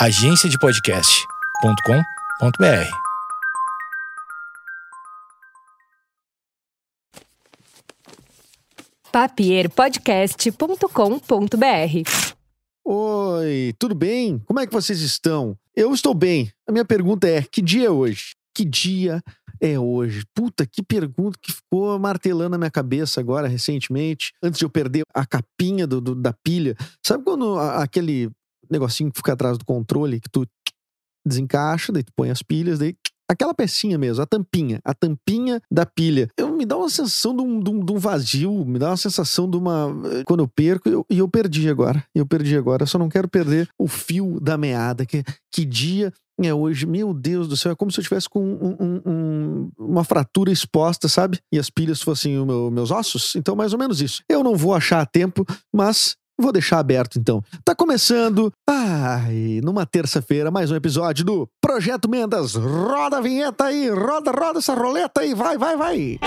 agenciadepodcast.com.br. papierpodcast.com.br. Oi, tudo bem? Como é que vocês estão? Eu estou bem. A minha pergunta é: que dia é hoje? Que dia é hoje? Puta, que pergunta que ficou martelando na minha cabeça agora recentemente, antes de eu perder a capinha do, do- da pilha. Sabe quando a- aquele negocinho que fica atrás do controle, que tu desencaixa, daí tu põe as pilhas, daí aquela pecinha mesmo, a tampinha, a tampinha da pilha. Eu me dá uma sensação de um, de um- de um vazio, me dá uma sensação de uma. Quando eu perco, eu- e eu, perdi agora. Eu perdi agora. Eu só não quero perder o fio da meada. Que, que dia é hoje? Meu Deus do céu, é como se eu tivesse com um- um- um- uma fratura exposta, sabe? E as pilhas fossem os meu- meus ossos. Então, mais ou menos isso. Eu não vou achar a tempo, mas. Vou deixar aberto então. Tá começando, ai, numa terça-feira, mais um episódio do Projeto Mendas. Roda a vinheta aí, roda, roda essa roleta aí, vai, vai, vai.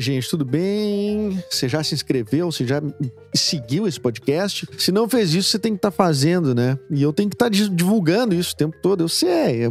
Gente, tudo bem? Você já se inscreveu? Você já seguiu esse podcast? Se não fez isso, você tem que estar fazendo, né? E eu tenho que estar divulgando isso o tempo todo. Eu sei, é,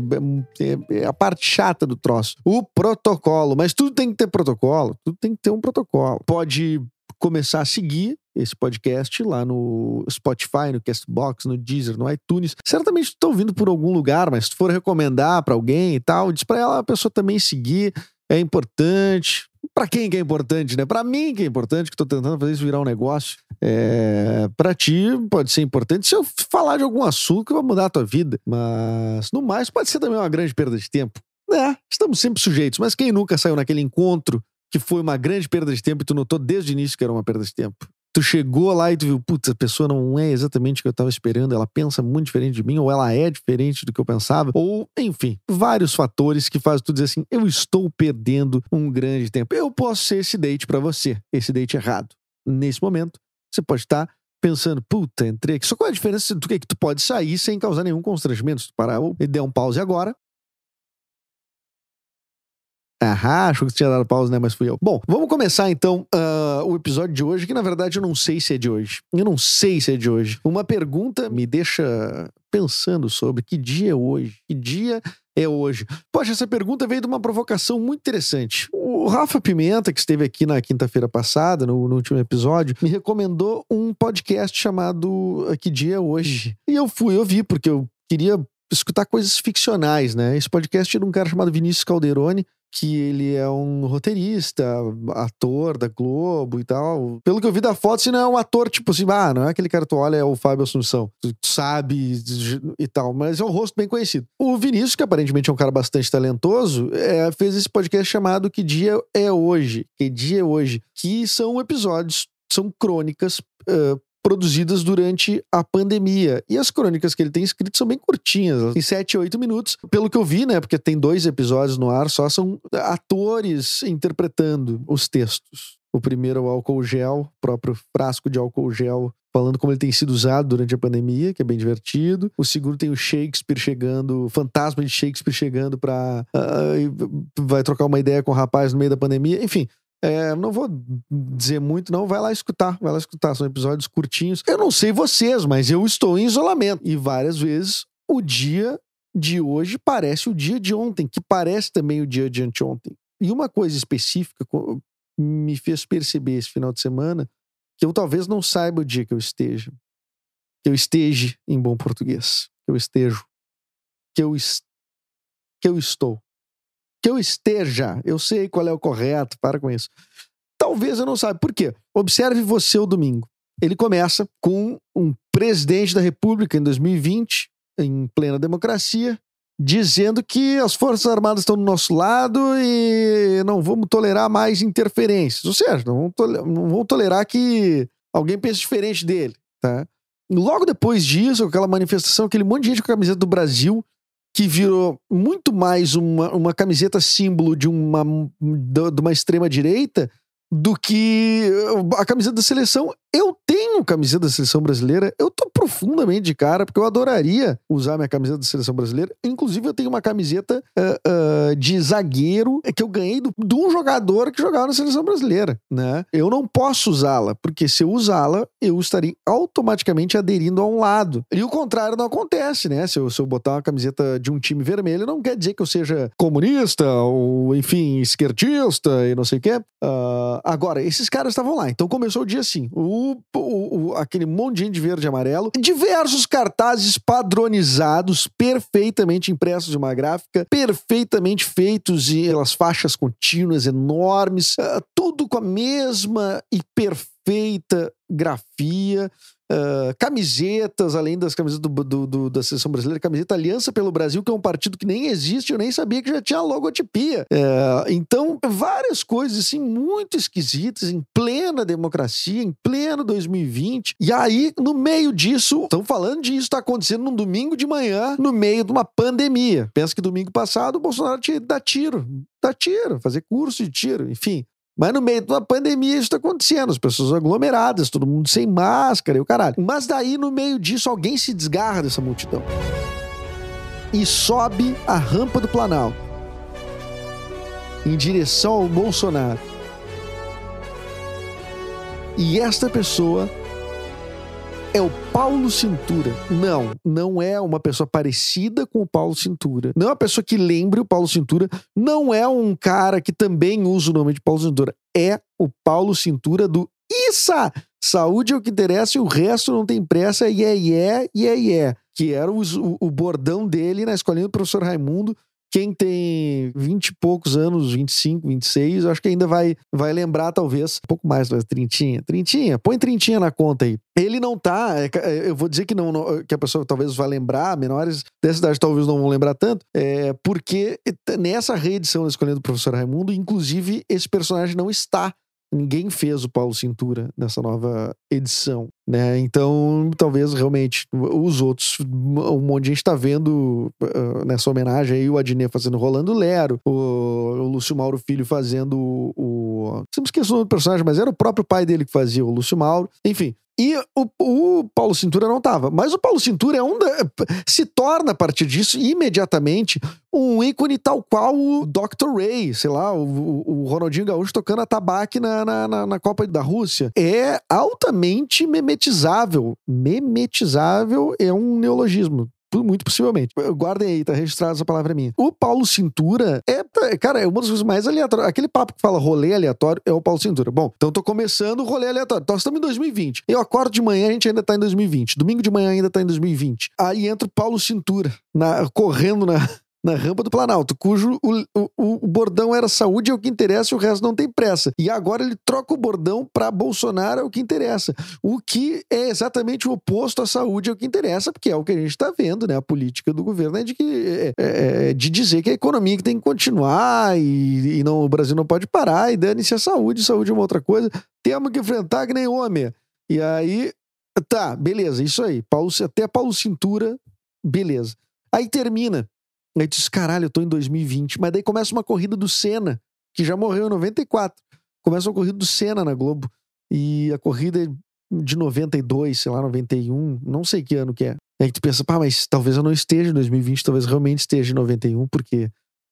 é- é a parte chata do troço. O protocolo. Mas tudo tem que ter protocolo. Tudo tem que ter um protocolo. Pode começar a seguir esse podcast lá no Spotify, no Castbox, no Deezer, no iTunes. Certamente tu tá ouvindo por algum lugar, mas se tu for recomendar pra alguém e tal, diz pra ela a pessoa também seguir. É importante. Pra quem que é importante, né? Pra mim que é importante, que tô tentando fazer isso virar um negócio. É... Pra ti pode ser importante se eu falar de algum assunto que vai mudar a tua vida. Mas, no mais, pode ser também uma grande perda de tempo. É, estamos sempre sujeitos. Mas quem nunca saiu naquele encontro que foi uma grande perda de tempo e tu notou desde o início que era uma perda de tempo? Tu chegou lá e tu viu, putz, a pessoa não é exatamente o que eu tava esperando, ela pensa muito diferente de mim, ou ela é diferente do que eu pensava, ou, enfim, vários fatores que fazem tu dizer assim, eu estou perdendo um grande tempo. Eu posso ser esse date pra você, esse date errado. Nesse momento, você pode estar pensando, puta, entrei aqui. Só qual é a diferença do que é que tu pode sair sem causar nenhum constrangimento? Se tu parar e der um pause agora, Aham, achou que você tinha dado pausa, né? Mas fui eu. Bom, vamos começar então ah, o episódio de hoje, que na verdade eu não sei se é de hoje. Eu não sei se é de hoje. Uma pergunta me deixa pensando sobre que dia é hoje. Que dia é hoje? Poxa, essa pergunta veio de uma provocação muito interessante. O Rafa Pimenta, que esteve aqui na quinta-feira passada, no, no último episódio, me recomendou um podcast chamado ah, Que Dia é Hoje? E eu fui ouvir, porque eu queria escutar coisas ficcionais, né? Esse podcast é de um cara chamado Vinícius Calderoni, que ele é um roteirista, ator da Globo e tal. Pelo que eu vi da foto, se não é um ator, tipo assim, ah, não é aquele cara que tu olha, é o Fábio Assunção. Tu sabe e tal, mas é um rosto bem conhecido. O Vinícius, que aparentemente é um cara bastante talentoso, é, fez esse podcast chamado Que Dia é Hoje? Que Dia é Hoje? Que são episódios, são crônicas ah, produzidas durante a pandemia. E as crônicas que ele tem escrito são bem curtinhas, têm 7 a 8 minutos. Pelo que eu vi, né, porque tem dois episódios no ar, só são atores interpretando os textos. O primeiro é o álcool gel, próprio frasco de álcool gel falando como ele tem sido usado durante a pandemia, que é bem divertido. O segundo tem o Shakespeare chegando, o fantasma de Shakespeare chegando pra. ah, e vai trocar uma ideia com o rapaz no meio da pandemia. Enfim, é, não vou dizer muito, não. Vai lá escutar, vai lá escutar. São episódios curtinhos. Eu não sei vocês, mas eu estou em isolamento. E várias vezes o dia de hoje parece o dia de ontem, que parece também o dia de anteontem. E uma coisa específica me fez perceber esse final de semana que eu talvez não saiba o dia que eu esteja. Que eu esteja em bom português. Que eu estejo. Que eu, es- que eu estou que eu esteja. Eu sei qual é o correto, para com isso. Talvez eu não saiba. Por quê? Observe você o domingo. Ele começa com um presidente da República em 2020, em plena democracia, dizendo que as Forças Armadas estão do nosso lado e não vamos tolerar mais interferências. Ou seja, não vamos, tole- não vamos tolerar que alguém pense diferente dele. Tá? Logo depois disso, aquela manifestação, aquele monte de gente com a camiseta do Brasil, que virou muito mais uma, uma camiseta símbolo de uma, de uma extrema direita do que a camiseta da seleção. Eu tenho camiseta da seleção brasileira. Eu tô profundamente de cara, porque eu adoraria usar minha camiseta da seleção brasileira. Inclusive, eu tenho uma camiseta uh, uh, de zagueiro que eu ganhei do, de um jogador que jogava na seleção brasileira, né? Eu não posso usá-la, porque se eu usá-la, eu estarei automaticamente aderindo a um lado. E o contrário não acontece, né? Se eu, se eu botar uma camiseta de um time vermelho, não quer dizer que eu seja comunista ou, enfim, esquerdista e não sei o quê. Uh, agora, esses caras estavam lá. Então começou o dia assim: o, o, o, aquele monte de verde e amarelo, diversos cartazes padronizados, perfeitamente impressos de uma gráfica, perfeitamente feitos e pelas faixas contínuas enormes, uh, tudo com a mesma e perfeita grafia. Uh, camisetas, além das camisetas do, do, do, da seleção brasileira, camiseta Aliança pelo Brasil, que é um partido que nem existe, eu nem sabia que já tinha logotipia. Uh, então, várias coisas assim muito esquisitas, em plena democracia, em pleno 2020. E aí, no meio disso, estão falando disso, está acontecendo num domingo de manhã, no meio de uma pandemia. Pensa que domingo passado o Bolsonaro tinha dar tiro, dar tiro, fazer curso de tiro, enfim. Mas no meio de uma pandemia isso está acontecendo, as pessoas aglomeradas, todo mundo sem máscara e o caralho. Mas daí, no meio disso, alguém se desgarra dessa multidão e sobe a rampa do Planalto em direção ao Bolsonaro. E esta pessoa é o Paulo Cintura. Não, não é uma pessoa parecida com o Paulo Cintura. Não é uma pessoa que lembre o Paulo Cintura. Não é um cara que também usa o nome de Paulo Cintura. É o Paulo Cintura do Issa! Saúde é o que interessa e o resto não tem pressa. E é, e é, e é, e é. Que era o, o bordão dele na escolinha do professor Raimundo quem tem 20 e poucos anos, 25, 26, acho que ainda vai, vai lembrar, talvez, um pouco mais, mas trintinha. Trintinha, põe trintinha na conta aí. Ele não tá, é, é, eu vou dizer que não, não, que a pessoa talvez vai lembrar, menores dessa idade talvez não vão lembrar tanto, é, porque nessa reedição da do Professor Raimundo, inclusive, esse personagem não está Ninguém fez o Paulo Cintura nessa nova edição, né? Então, talvez realmente os outros, um monte de gente tá vendo uh, nessa homenagem aí o Adnet fazendo Rolando Lero, o, o Lúcio Mauro Filho fazendo o, o. Sempre esqueço o nome do personagem, mas era o próprio pai dele que fazia, o Lúcio Mauro. Enfim, e o, o, Paulo Cintura não estava. Mas o Paulo Cintura é um da, se torna, a partir disso, imediatamente, um ícone tal qual o Dr. Ray, sei lá, o, o Ronaldinho Gaúcho tocando a tabaque na, na, na, Copa da Rússia. É altamente memetizável. Memetizável é um neologismo. Muito possivelmente. Guardem aí, tá registrado essa palavra minha. O Paulo Cintura é, cara, é uma das coisas mais aleatórias. Aquele papo que fala rolê aleatório é o Paulo Cintura. Bom, então tô começando o rolê aleatório. Então estamos em 2020. Eu acordo de manhã, a gente ainda tá em 2020. Domingo de manhã ainda tá em 2020. Aí entra o Paulo Cintura na, correndo na, na rampa do Planalto, cujo o, o, o, bordão era saúde é o que interessa e o resto não tem pressa. E agora ele troca o bordão para Bolsonaro é o que interessa. O que é exatamente o oposto à saúde é o que interessa, porque é o que a gente está vendo, né? A política do governo é de, que, é, é, é, de dizer que a economia que tem que continuar e, e não, o Brasil não pode parar e dane-se a saúde, saúde é uma outra coisa. Temos que enfrentar que nem homem. E aí, tá, beleza, isso aí. Paulo, até Paulo Cintura, beleza. Aí termina Aí diz, caralho, eu tô em 2020. Mas daí começa uma corrida do Senna, que já morreu em 94. Começa uma corrida do Senna na Globo. E a corrida é de 92, sei lá, 91, não sei que ano que é. Aí tu pensa, pá, mas talvez eu não esteja em 2020, talvez realmente esteja em 91, porque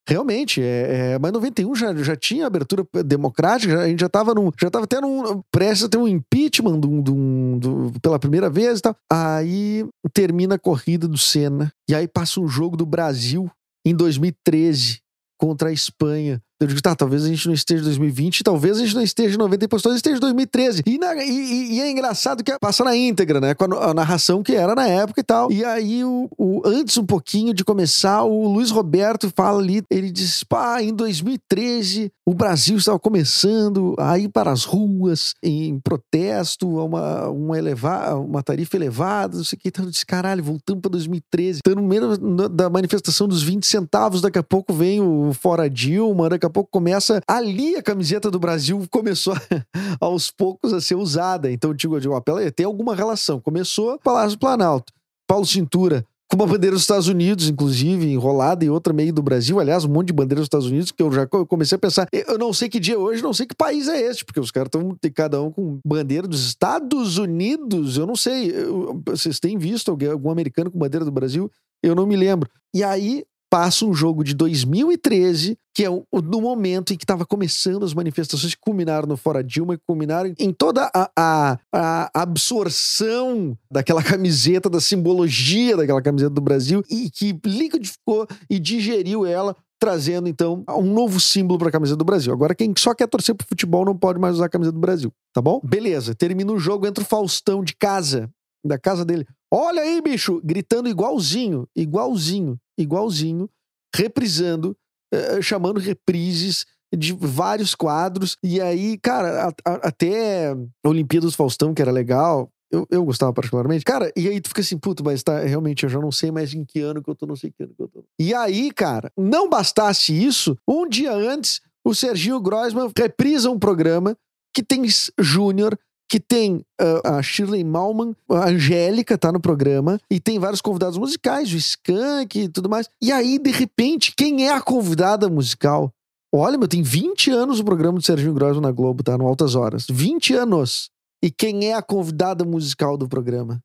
Realmente, é, é, mas 91 já, já tinha abertura democrática, a gente já estava já tava tendo um, prestes a ter um impeachment do, do, do, pela primeira vez e tal. Aí termina a corrida do Senna, e aí passa um jogo do Brasil em 2013 contra a Espanha. Eu digo, tá, talvez a gente não esteja em 2020, talvez a gente não esteja em 90 e depois talvez esteja em 2013. E, na, e, e, é engraçado que passa na íntegra, né? Com a, a, narração que era na época e tal. E aí, o, o, antes um pouquinho de começar, o Luiz Roberto fala ali, ele diz, pá, em 2013 o Brasil estava começando a ir para as ruas em protesto a uma, uma, eleva, uma tarifa elevada, não sei o que. Então, eu disse, caralho, voltamos para 2013. Então, no meio da manifestação dos 20 centavos, daqui a pouco vem o Fora Dilma, daqui a pouco começa. Ali a camiseta do Brasil começou aos poucos a ser usada. Então, digo, digo, ó, tem alguma relação. Começou Palácio Planalto. Paulo Cintura com uma bandeira dos Estados Unidos, inclusive, enrolada, e outra meio do Brasil. Aliás, um monte de bandeiras dos Estados Unidos, que eu já comecei a pensar. Eu não sei que dia é hoje, não sei que país é este, porque os caras estão cada um com bandeira dos Estados Unidos. Eu não sei. Eu, vocês têm visto algum americano com bandeira do Brasil? Eu não me lembro. E aí, passa um jogo de 2013, que é o, no momento em que estava começando as manifestações que culminaram no Fora Dilma, que culminaram em toda a, a, a, absorção daquela camiseta, da simbologia daquela camiseta do Brasil, e que liquidificou e digeriu ela trazendo então um novo símbolo para a camisa do Brasil. Agora quem só quer torcer pro futebol não pode mais usar a camisa do Brasil, tá bom? Beleza, termina o jogo, entra o Faustão de casa, da casa dele. Olha aí, bicho, gritando igualzinho, igualzinho igualzinho, reprisando, uh, chamando reprises de vários quadros. E aí, cara, a, a, até Olimpíadas Faustão, que era legal, eu, eu gostava particularmente. Cara, e aí tu fica assim, puto, mas tá, realmente eu já não sei mais em que ano que eu tô, não sei que ano que eu tô. E aí, cara, não bastasse isso, um dia antes, o Serginho Groisman reprisa um programa que tem Júnior, que tem uh, a Shirley Malman, a Angélica tá no programa, e tem vários convidados musicais, o Skank e tudo mais. E aí, de repente, quem é a convidada musical? Olha, meu, tem 20 anos o programa do Serginho Grosso na Globo, tá? No Altas Horas. 20 anos. E quem é a convidada musical do programa?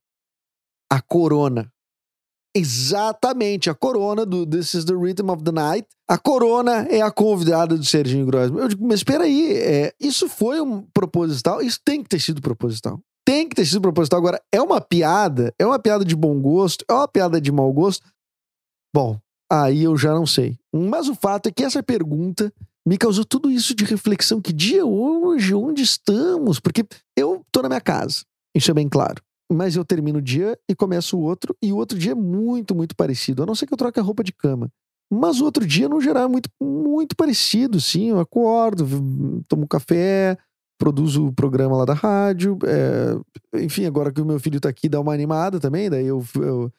A Corona. Exatamente, a Corona do This is the Rhythm of the Night. A Corona é a convidada do Serginho Grossman. Eu digo, mas espera aí, é, isso foi um proposital? Isso tem que ter sido proposital. Tem que ter sido proposital. Agora, é uma piada? É uma piada de bom gosto? É uma piada de mau gosto? Bom, aí eu já não sei. Mas o fato é que essa pergunta me causou tudo isso de reflexão. Que dia hoje? Onde estamos? Porque eu tô na minha casa. Isso é bem claro mas eu termino o dia e começo o outro, e o outro dia é muito, muito parecido. A não ser que eu troque a roupa de cama. Mas o outro dia, no geral, é muito, muito parecido, sim. Eu acordo, tomo café, produzo o programa lá da rádio. É... enfim, agora que o meu filho tá aqui, dá uma animada também, daí eu, eu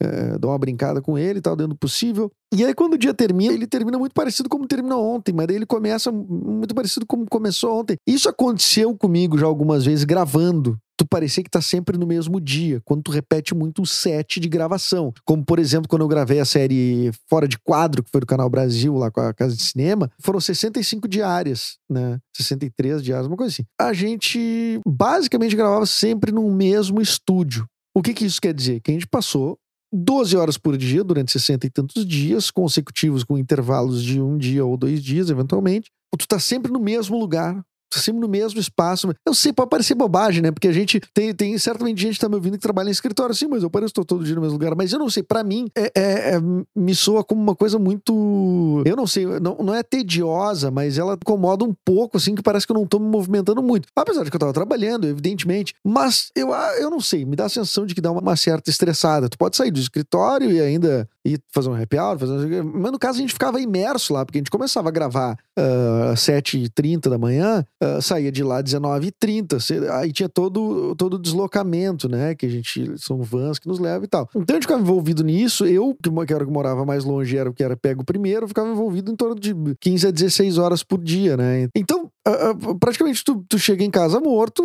é, dou uma brincada com ele e tal, dentro do possível. E aí, quando o dia termina, ele termina muito parecido como terminou ontem, mas daí ele começa muito parecido como começou ontem. Isso aconteceu comigo já algumas vezes gravando tu parecer que tá sempre no mesmo dia, quando tu repete muito o set de gravação. Como, por exemplo, quando eu gravei a série Fora de Quadro, que foi do Canal Brasil, lá com a Casa de Cinema, foram 65 diárias, né? 63 diárias, uma coisa assim. A gente basicamente gravava sempre no mesmo estúdio. O que que isso quer dizer? Que a gente passou 12 horas por dia durante 60 e tantos dias, consecutivos com intervalos de um dia ou dois dias, eventualmente. Tu tá sempre no mesmo lugar, sempre no mesmo espaço. Eu sei, pode parecer bobagem, né? Porque a gente tem, tem certamente gente que tá me ouvindo que trabalha em escritório, sim, mas eu pareço que tô todo dia no mesmo lugar. Mas eu não sei, para mim, é, é, é, me soa como uma coisa muito. Eu não sei, não, não é tediosa, mas ela incomoda um pouco, assim, que parece que eu não tô me movimentando muito. Apesar de que eu tava trabalhando, evidentemente. Mas eu, ah, eu não sei, me dá a sensação de que dá uma, uma certa estressada. Tu pode sair do escritório e ainda ir fazer um happy hour, fazer um... mas no caso a gente ficava imerso lá, porque a gente começava a gravar uh, às 7h30 da manhã, uh, saía de lá às 19h30, aí tinha todo todo o deslocamento, né, que a gente, são vans que nos levam e tal. Então a gente ficava envolvido nisso, eu, que era que morava mais longe, era o que era pego primeiro, ficava envolvido em torno de 15 a 16 horas por dia, né. Então, uh, praticamente tu, tu chega em casa morto,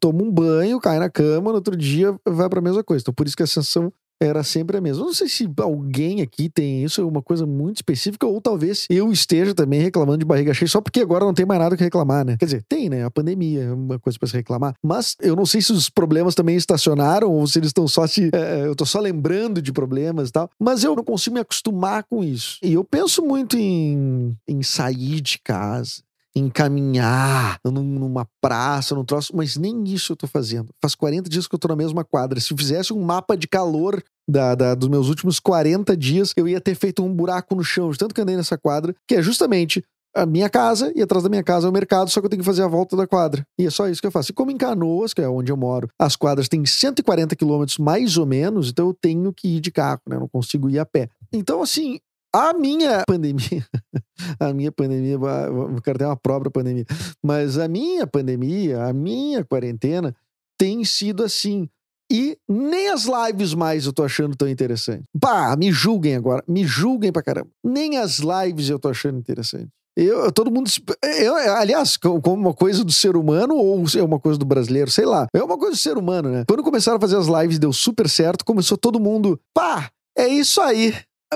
toma um banho, cai na cama, no outro dia vai pra mesma coisa. Então por isso que a sensação era sempre a mesma. não sei se alguém aqui tem isso, é uma coisa muito específica, ou talvez eu esteja também reclamando de barriga cheia, só porque agora não tem mais nada que reclamar, né? Quer dizer, tem, né? A pandemia é uma coisa para se reclamar. Mas eu não sei se os problemas também estacionaram, ou se eles estão só se. É, eu tô só lembrando de problemas e tal. Mas eu não consigo me acostumar com isso. E eu penso muito em, em sair de casa em caminhar numa praça, num troço, mas nem isso eu tô fazendo. Faz 40 dias que eu tô na mesma quadra. Se fizesse um mapa de calor da, da, dos meus últimos 40 dias, eu ia ter feito um buraco no chão, de tanto que andei nessa quadra, que é justamente a minha casa e atrás da minha casa é o mercado, só que eu tenho que fazer a volta da quadra. E é só isso que eu faço. E como em Canoas, que é onde eu moro, as quadras têm 140 quilômetros mais ou menos, então eu tenho que ir de carro, né? Eu não consigo ir a pé. Então, assim, a minha pandemia, a minha pandemia, eu quero ter uma própria pandemia, mas a minha pandemia, a minha quarentena tem sido assim. E nem as lives mais eu tô achando tão interessante. Pá, me julguem agora, me julguem pra caramba. Nem as lives eu tô achando interessante. Eu, todo mundo. Eu, aliás, como uma coisa do ser humano ou é uma coisa do brasileiro, sei lá. É uma coisa do ser humano, né? Quando começaram a fazer as lives, deu super certo, começou todo mundo. Pá, é isso aí.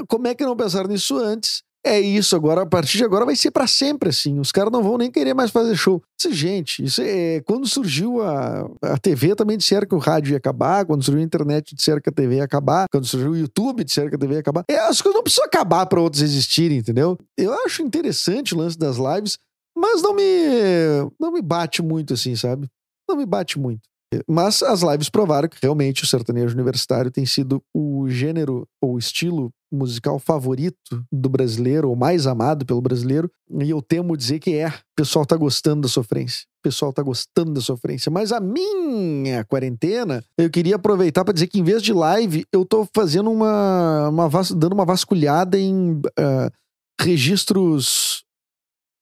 Como é que não pensaram nisso antes? É isso, agora, a partir de agora vai ser para sempre assim. Os caras não vão nem querer mais fazer show. Isso, gente, isso é. Quando surgiu a, a TV, também disseram que o rádio ia acabar. Quando surgiu a internet, disseram que a TV ia acabar. Quando surgiu o YouTube, disseram que a TV ia acabar. É, as coisas não precisam acabar para outros existirem, entendeu? Eu acho interessante o lance das lives, mas não me. Não me bate muito assim, sabe? Não me bate muito. Mas as lives provaram que realmente o sertanejo universitário tem sido o gênero ou estilo musical favorito do brasileiro, ou mais amado pelo brasileiro, e eu temo dizer que é. O pessoal tá gostando da sofrência. O pessoal tá gostando da sofrência. Mas a minha quarentena, eu queria aproveitar para dizer que em vez de live, eu tô fazendo uma. uma dando uma vasculhada em uh, registros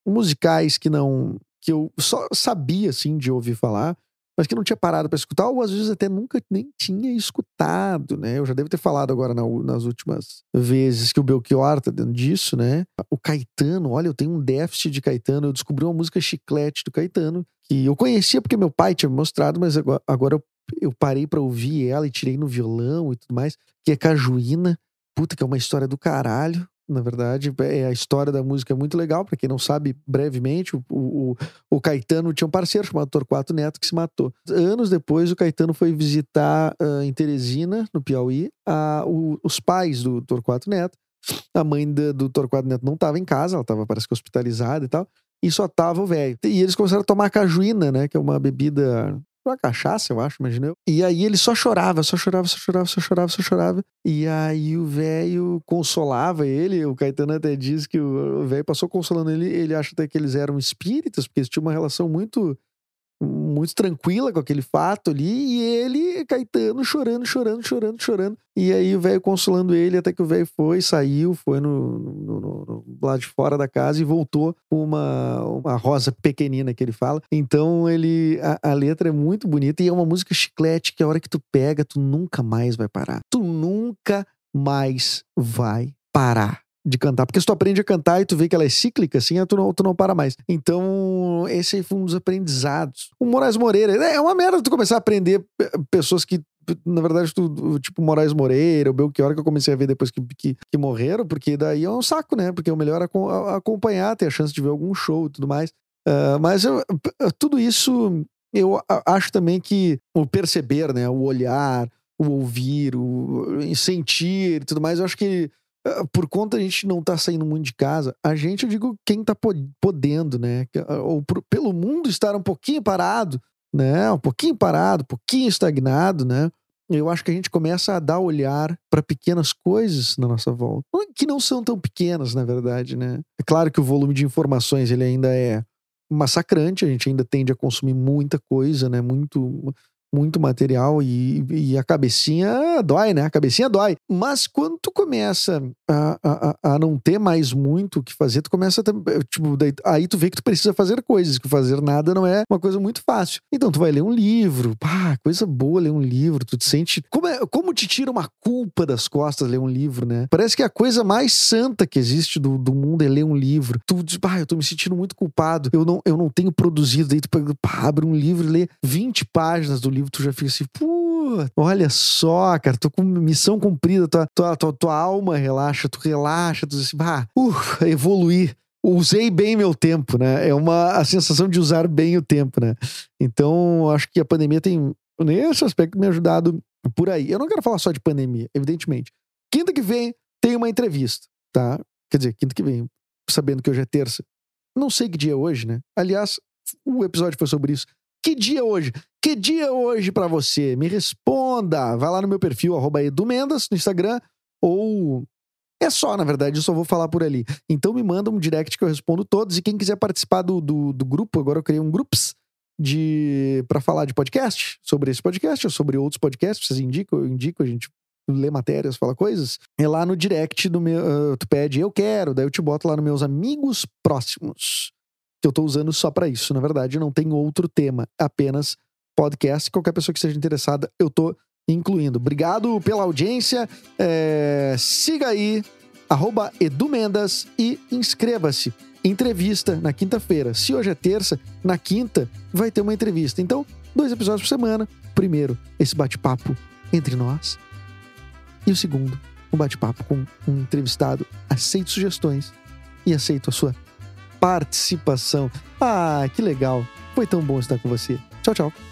musicais que não. que eu só sabia, assim, de ouvir falar mas que não tinha parado para escutar, ou às vezes até nunca nem tinha escutado, né? Eu já devo ter falado agora na, nas últimas vezes que o Belchior tá dentro disso, né? O Caetano, olha, eu tenho um déficit de Caetano, eu descobri uma música chiclete do Caetano, que eu conhecia porque meu pai tinha me mostrado, mas agora, agora eu, eu parei para ouvir ela e tirei no violão e tudo mais, que é Cajuína, puta que é uma história do caralho, na verdade. É, a história da música é muito legal, para quem não sabe, brevemente, o, o, o, Caetano tinha um parceiro chamado Torquato Neto que se matou. Anos depois, o Caetano foi visitar uh, em Teresina, no Piauí, a, o, os pais do Torquato Neto. A mãe do, do Torquato Neto não estava em casa, ela estava, parece que, hospitalizada e tal. E só tava o velho. E eles começaram a tomar cajuína, né? Que é uma bebida uma cachaça, eu acho, imaginei. E aí ele só chorava, só chorava, só chorava, só chorava, só chorava. E aí o velho consolava ele. O Caetano até diz que o velho passou consolando ele. Ele acha até que eles eram espíritas, porque eles tinham uma relação muito muito tranquila com aquele fato ali, e ele, Caetano, chorando, chorando, chorando, chorando. E aí o velho consolando ele, até que o velho foi, saiu, foi no, no, no, lado de fora da casa e voltou com uma, uma rosa pequenina que ele fala. Então ele a, a, letra é muito bonita e é uma música chiclete que a hora que tu pega, tu nunca mais vai parar. Tu nunca mais vai parar de cantar. Porque se tu aprende a cantar e tu vê que ela é cíclica, assim, tu não, tu não para mais. Então, esse aí foi um dos aprendizados. O Moraes Moreira, é uma merda tu começar a aprender pessoas que na verdade, tu, tipo Moraes Moreira, o Belchior, que eu comecei a ver depois que, que, que, morreram, porque daí é um saco, né? Porque é o melhor acompanhar, ter a chance de ver algum show e tudo mais. Uh, mas eu, tudo isso, eu acho também que o perceber, né? O olhar, o ouvir, o sentir e tudo mais, eu acho que por conta a gente não tá saindo muito de casa, a gente, eu digo, quem tá podendo, né? Ah, ou por, pelo mundo estar um pouquinho parado, né? Um pouquinho parado, um pouquinho estagnado, né? Eu acho que a gente começa a dar olhar para pequenas coisas na nossa volta, que não são tão pequenas, na verdade, né? É claro que o volume de informações ele ainda é massacrante, a gente ainda tende a consumir muita coisa, né? Muito muito material e, e, a cabecinha dói, né? A cabecinha dói. Mas quando tu começa a, a, a não ter mais muito o que fazer, tu começa a, tipo, daí, aí tu vê que tu precisa fazer coisas, que fazer nada não é uma coisa muito fácil. Então tu vai ler um livro, pá, coisa boa ler um livro, tu te sente, como, como te tira uma culpa das costas ler um livro, né? Parece que a coisa mais santa que existe do, do mundo é ler um livro. Tu diz, pá, eu tô me sentindo muito culpado, eu não, eu não tenho produzido, daí tu pá, abre um livro e lê 20 páginas do livro livro, tu já fica assim, pô, olha só, cara, tô com missão cumprida, tua, tua, tua, tua alma relaxa, tu relaxa, tu diz assim, ah, uh, evoluir usei bem meu tempo, né? É uma a sensação de usar bem o tempo, né? Então, acho que a pandemia tem nesse aspecto me ajudado por aí. Eu não quero falar só de pandemia, evidentemente. Quinta que vem tem uma entrevista, tá? Quer dizer, quinta que vem, sabendo que hoje é terça. Não sei que dia é hoje, né? Aliás, o episódio foi sobre isso. Que dia é hoje? Que dia é hoje para você? Me responda. Vai lá no meu perfil, arroba edumendas, no Instagram, ou é só, na verdade, eu só vou falar por ali. Então me manda um direct que eu respondo todos. E quem quiser participar do, do, do grupo, agora eu criei um groups de para falar de podcast, sobre esse podcast ou sobre outros podcasts, vocês indicam, eu indico, a gente lê matérias, fala coisas. É lá no direct do meu, uh, tu pede eu quero, daí eu te boto lá nos meus amigos próximos que eu estou usando só para isso. Na verdade, não tem outro tema, apenas podcast. Qualquer pessoa que esteja interessada, eu estou incluindo. Obrigado pela audiência. É, siga aí, Edu Mendas e inscreva-se entrevista na quinta-feira. Se hoje é terça, na quinta vai ter uma entrevista. Então, dois episódios por semana. Primeiro, esse bate-papo entre nós. E o segundo, um bate-papo com um entrevistado. Aceito sugestões e aceito a sua participação. Ah, que legal. Foi tão bom estar com você. Tchau, tchau.